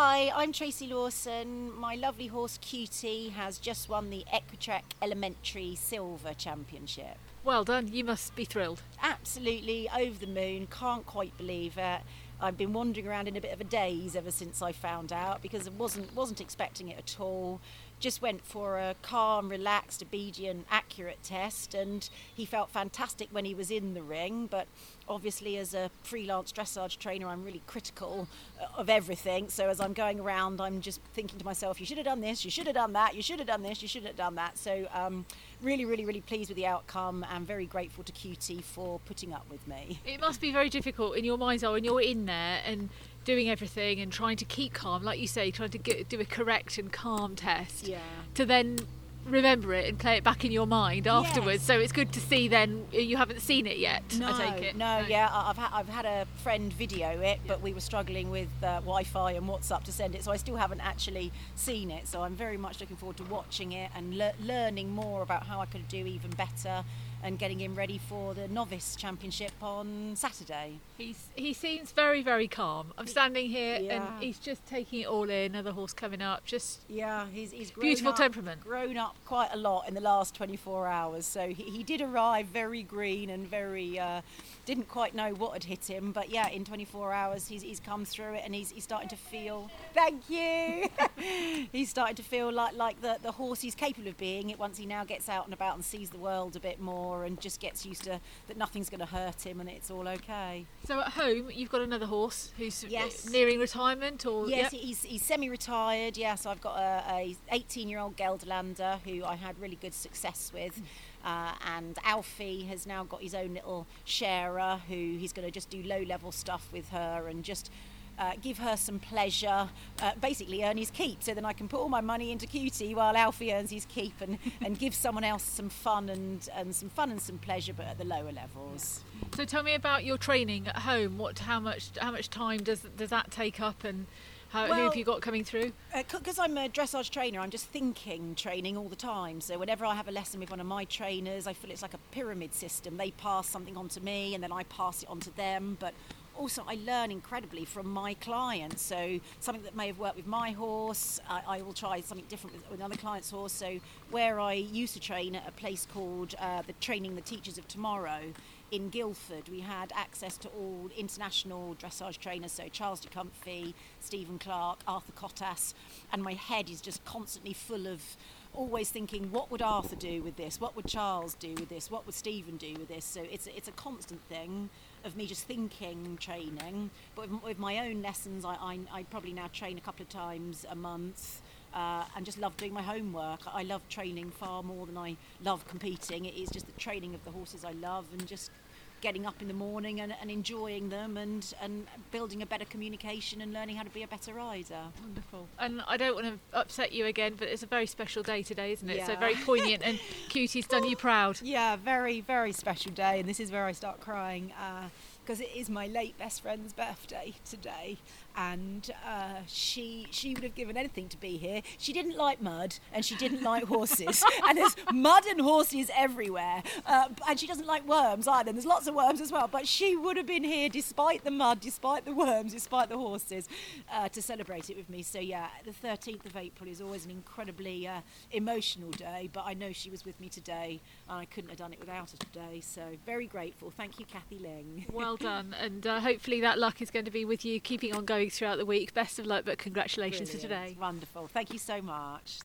Hi, I'm Tracy Lawson. My lovely horse Cutie has just won the Equitrek Elementary Silver Championship. Well done, you must be thrilled. Absolutely over the moon, can't quite believe it. I've been wandering around in a bit of a daze ever since I found out because I wasn't wasn't expecting it at all. Just went for a calm, relaxed, obedient, accurate test, and he felt fantastic when he was in the ring. But obviously, as a freelance dressage trainer, I'm really critical uh, of everything. So as I'm going around, I'm just thinking to myself, "You should have done this. You should have done that. You should have done this. You shouldn't have done that." So um, really, really, really pleased with the outcome, and very grateful to Cutie for putting up with me. It must be very difficult in your mind's eye when you're in there and doing everything and trying to keep calm, like you say, trying to get, do a correct and calm test. Yeah. To then remember it and play it back in your mind afterwards. Yes. So it's good to see then you haven't seen it yet. No, I take it. no, yeah, I- I've, ha- I've had a friend video it, but we were struggling with uh, Wi-Fi and WhatsApp to send it, so I still haven't actually seen it. So I'm very much looking forward to watching it and le- learning more about how I could do even better, and getting him ready for the novice championship on Saturday. He's he seems very very calm. I'm standing here Yeah. and he's just taking it all in. Another horse coming up, just Yeah, he's, he's grown Beautiful up- temperament. Grown up quite a lot in the last 24 hours. So he, he did arrive very green and very uh, didn't quite know what had hit him. But yeah, in 24 hours he's, he's come through it and he's, he's starting to feel. Thank you. he's starting to feel like like the the horse he's capable of being. It once he now gets out and about and sees the world a bit more and just gets used to that nothing's going to hurt him and it's all okay. so at home you've got another horse who's Yes. nearing retirement or Yes, Yep. he's, he's semi-retired. Yes, I've got a, a 18-year-old Gelderlander who I had really good success with, uh, and Alfie has now got his own little sharer who he's going to just do low-level stuff with her and just. Uh, give her some pleasure, uh, basically earn his keep. So then I can put all my money into Cutie while Alfie earns his keep and, and give someone else some fun and, and some fun and some pleasure, but at the lower levels. So tell me about your training at home. What, how much, how much time does does that take up, and how, who have you got coming through? because Uh, I'm a dressage trainer, I'm just thinking training all the time. So whenever I have a lesson with one of my trainers, I feel it's like a pyramid system. They pass something on to me, and then I pass it on to them. But also, I learn incredibly from my clients. So something that may have worked with my horse, I, I will try something different with, with another client's horse. So where I used to train at a place called uh, the Training the Teachers of Tomorrow in Guildford, we had access to all international dressage trainers, so Charles de Kunffy, Stephen Clarke, Arthur Kottas, and my head is just constantly full of always thinking, what would Arthur do with this? What would Charles do with this? What would Stephen do with this? So it's it's a constant thing of me just thinking training. But with, with my own lessons, I, I I probably now train a couple of times a month uh, and just love doing my homework. I love training far more than I love competing. It is just the training of the horses I love and just getting up in the morning and, and enjoying them and, and building a better communication and learning how to be a better rider. Wonderful. And I don't want to upset you again, but it's a very special day today, isn't it? Yeah. So very poignant, and Cutie's done you proud. Yeah, very, very special day, and this is where I start crying because it is my late best friend's birthday today, and uh, she she would have given anything to be here. She didn't like mud, and she didn't like horses, and there's mud and horses everywhere, uh, and she doesn't like worms either. And there's lots of worms as well, but she would have been here despite the mud, despite the worms, despite the horses, uh, to celebrate it with me. So yeah, the 13th of April is always an incredibly uh, emotional day, but I know she was with me today, and I couldn't have done it without her today. So very grateful. Thank you, Kathy Ling. Well done, and uh, hopefully that luck is going to be with you, keeping on going throughout the week. Best of luck, but congratulations for today. Wonderful. Thank you so much.